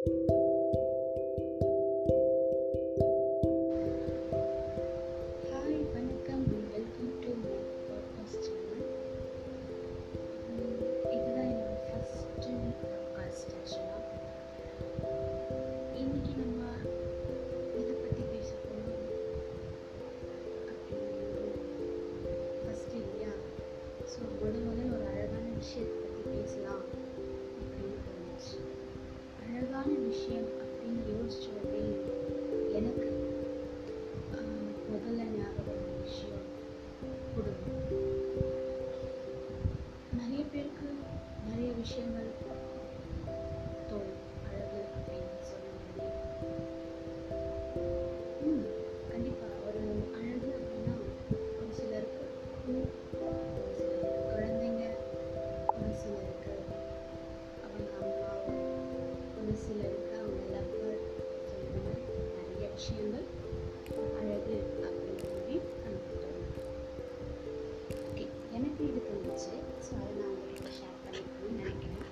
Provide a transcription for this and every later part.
Hi வணக்கம். Welcome to my podcast channel இதுதான் என்னோட ஃபஸ்ட்டு பாட்காஸ்ட் ஆக்சுவலாக நம்ம எதை பற்றி பேச போகிறோம் அப்படின்னு இல்லையா? ஸோ முத முதல்ல ஒரு அழகான விஷயத்தை பற்றி பேசலாம். விஷயம் அப்படின்னு யோசிச்ச எனக்கு முதல்ல ஞாபகம் வந்த விஷயம் குடும்பம் நிறைய பேருக்கு நிறைய விஷயங்கள் தோணும். எனக்கு இது தோணுச்சு. ஸோ அதை நான் உங்கள்கிட்ட ஷேர் பண்ணிக்கணும்னு நினைக்கிறேன்.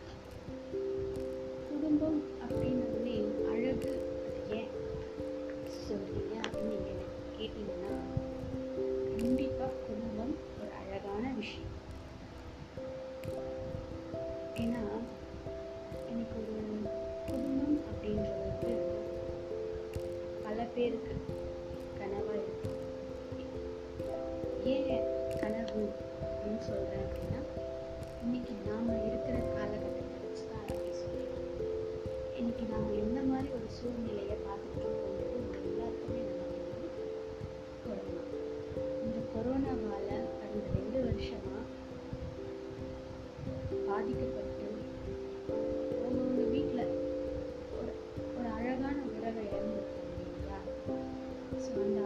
குடும்பம் அப்படின்னதுமே அழகு அது ஏன்? சொல்றீங்க அப்படின்னு நீங்கள் எனக்கு கேட்டீங்கன்னா கண்டிப்பாக குடும்பம் ஒரு அழகான விஷயம். ஏன்னா எனக்கு ஒரு குடும்பம் அப்படின்றது வந்து பல பேருக்கு ஏன் சொல்கிறேன் அப்படின்னா இன்றைக்கி நாம் இருக்கிற காலகட்டத்தை வச்சு தான் அதை பேசுகிறேன் இன்றைக்கி நாம் எந்த மாதிரி ஒரு சூழ்நிலையை பார்த்துக்கிட்டோம் இருக்கோங்கிறது உங்கள் எல்லாருக்குமே நல்லா கொரோனா இந்த கொரோனாவால் கடந்த ரெண்டு வருஷமாக பாதிக்கப்பட்டு அவங்கவுங்க வீட்டில் ஒரு ஒரு அழகான உறவை இழந்திருக்காங்க இல்லையா? ஸோ அந்த